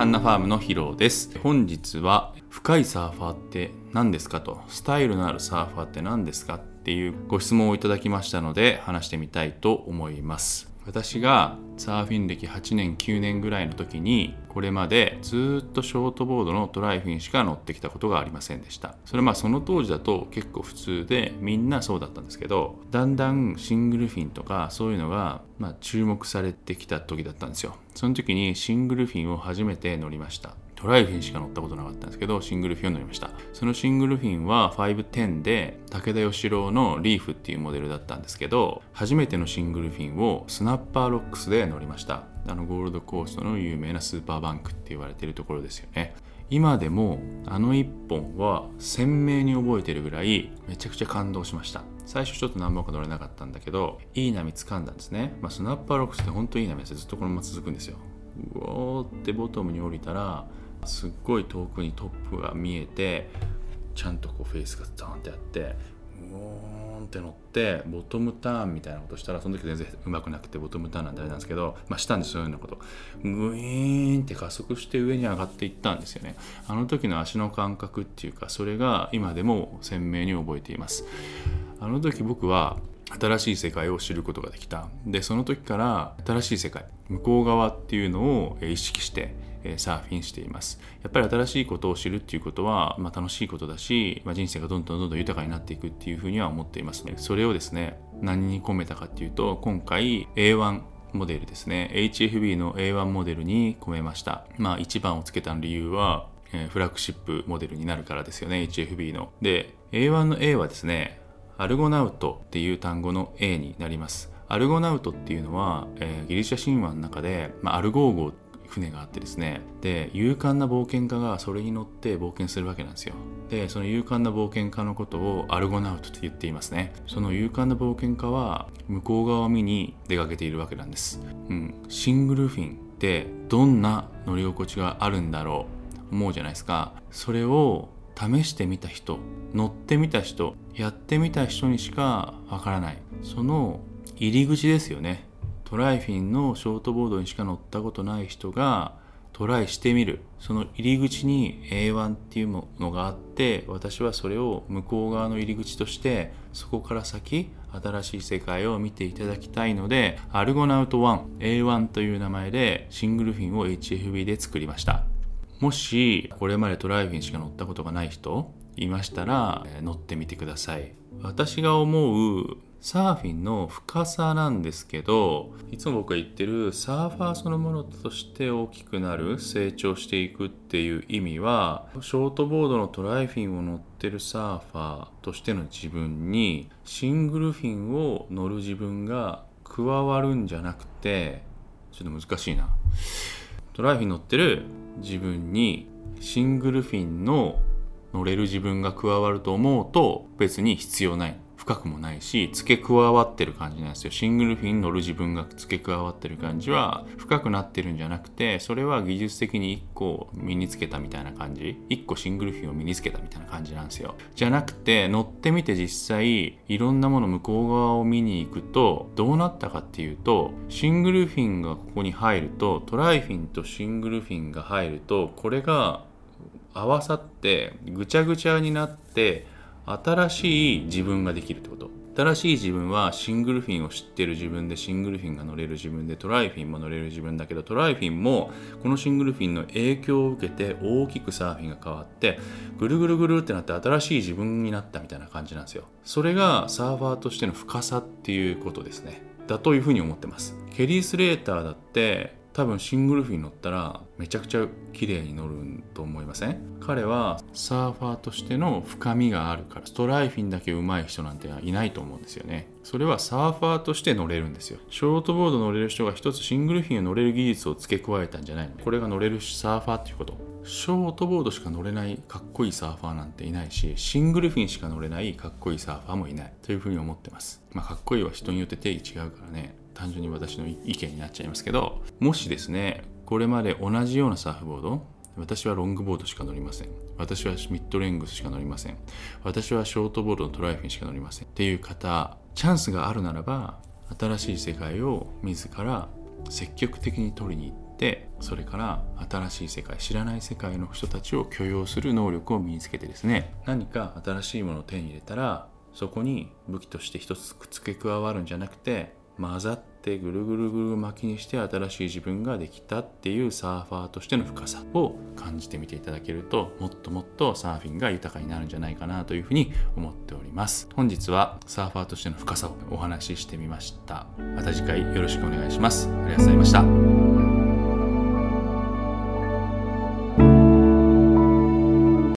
ハンナファームのヒロです。本日は深いサーファーって何ですかとスタイルのあるサーファーって何ですかっていうご質問をいただきましたので話してみたいと思います。私がサーフィン歴8年9年ぐらいの時にこれまでずっとショートボードのトライフィンしか乗ってきたことがありませんでした。それまあその当時だと結構普通でみんなそうだったんですけどだんだんシングルフィンとかそういうのがまあ注目されてきた時だったんですよ。その時にシングルフィンを初めて乗りました。トライフィンしか乗ったことなかったんですけど、シングルフィンを乗りました。そのシングルフィンは510で武田義郎のリーフっていうモデルだったんですけど、初めてのシングルフィンをスナッパーロックスで乗りました。あのゴールドコーストの有名なスーパーバンクって言われてるところですよね。今でもあの1本は鮮明に覚えてるぐらいめちゃくちゃ感動しました最初ちょっと何本か乗れなかったんだけどいい波掴んだんですね、まあ、スナッパーロックスって本当にいい波ですずっとこのまま続くんですようおーってボトムに降りたらすっごい遠くにトップが見えてちゃんとこうフェイスがドーンってあってうーんって乗ってボトムターンみたいなことしたらその時全然うまくなくてボトムターンなんてあれなんですけど、まあ、したんですよそういうようなことグイーンって加速して上に上がっていったんですよね。あの時の足の感覚っていうかそれが今でも鮮明に覚えています。あの時僕は新しい世界を知ることができた。でその時から新しい世界向こう側っていうのを意識してサーフィンしています。やっぱり新しいことを知るっていうことは、まあ、楽しいことだし、まあ、人生がどんどんどんどん豊かになっていくっていうふうには思っていますね。それをですね何に込めたかっていうと今回 A1 モデルですね。HFB の A1 モデルに込めました。まあ1番をつけた理由はフラッグシップモデルになるからですよね。HFB の。で A1 の A はですねアルゴナウトっていう単語の A になります。アルゴナウトっていうのは、えー、ギリシャ神話の中で、まあ、アルゴー号船があってですね。で勇敢な冒険家がそれに乗って冒険するわけなんですよ。でその勇敢な冒険家のことをアルゴナウトと言っていますね。その勇敢な冒険家は向こう側を見に出かけているわけなんです、うん、シングルフィンってどんな乗り心地があるんだろう思うじゃないですか。それを試してみた人乗ってみた人やってみた人にしかわからない。その入り口ですよね。トライフィンのショートボードにしか乗ったことない人がトライしてみる。その入り口に A1 っていうものがあって私はそれを向こう側の入り口としてそこから先新しい世界を見ていただきたいのでアルゴナウト 1A1 という名前でシングルフィンを HFB で作りました。もしこれまでトライフィンしか乗ったことがない人いましたら乗ってみてください。私が思うサーフィンの深さなんですけどいつも僕が言ってるサーファーそのものとして大きくなる成長していくっていう意味はショートボードのトライフィンを乗ってるサーファーとしての自分にシングルフィンを乗る自分が加わるんじゃなくてちょっと難しいな。トライフィン乗ってる自分にシングルフィンの乗れる自分が加わると思うと別に必要ない。深くもないし付け加わってる感じなんですよ。シングルフィン乗る自分が付け加わってる感じは深くなってるんじゃなくてそれは技術的に1個身につけたみたいな感じ。1個シングルフィンを身につけたみたいな感じなんですよ。じゃなくて乗ってみて実際いろんなもの向こう側を見に行くとどうなったかっていうとシングルフィンがここに入るとトライフィンとシングルフィンが入るとこれが合わさってぐちゃぐちゃになって新しい自分ができるってこと。新しい自分はシングルフィンを知ってる自分でシングルフィンが乗れる自分でトライフィンも乗れる自分だけどトライフィンもこのシングルフィンの影響を受けて大きくサーフィンが変わってぐるぐるぐるってなって新しい自分になったみたいな感じなんですよ。それがサーファーとしての深さっていうことですね。だというふうに思ってます。ケリー・スレーターだって多分シングルフィン乗ったらめちゃくちゃ綺麗に乗ると思いません？彼はサーファーとしての深みがあるからストライフィンだけ上手い人なんていないと思うんですよね。それはサーファーとして乗れるんですよ。ショートボード乗れる人が一つシングルフィンを乗れる技術を付け加えたんじゃないの。これが乗れるサーファーっていうこと。ショートボードしか乗れないかっこいいサーファーなんていないしシングルフィンしか乗れないかっこいいサーファーもいない。というふうに思ってます。まあかっこいいは人によって定義違うからね。単純に私の意見になっちゃいますけどもしですねこれまで同じようなサーフボード私はロングボードしか乗りません。私はミッドレングスしか乗りません。私はショートボードのトライフィンしか乗りません。っていう方チャンスがあるならば新しい世界を自ら積極的に取りに行ってそれから新しい世界知らない世界の人たちを許容する能力を身につけてですね。何か新しいものを手に入れたらそこに武器として一つ付け加わるんじゃなくて混ざっってぐるぐるぐる巻きにして新しい自分ができたっていうサーファーとしての深さを感じてみていただけるともっともっとサーフィンが豊かになるんじゃないかなというふうに思っております。本日はサーファーとしての深さをお話ししてみました。また次回よろしくお願いします。ありがとうございました。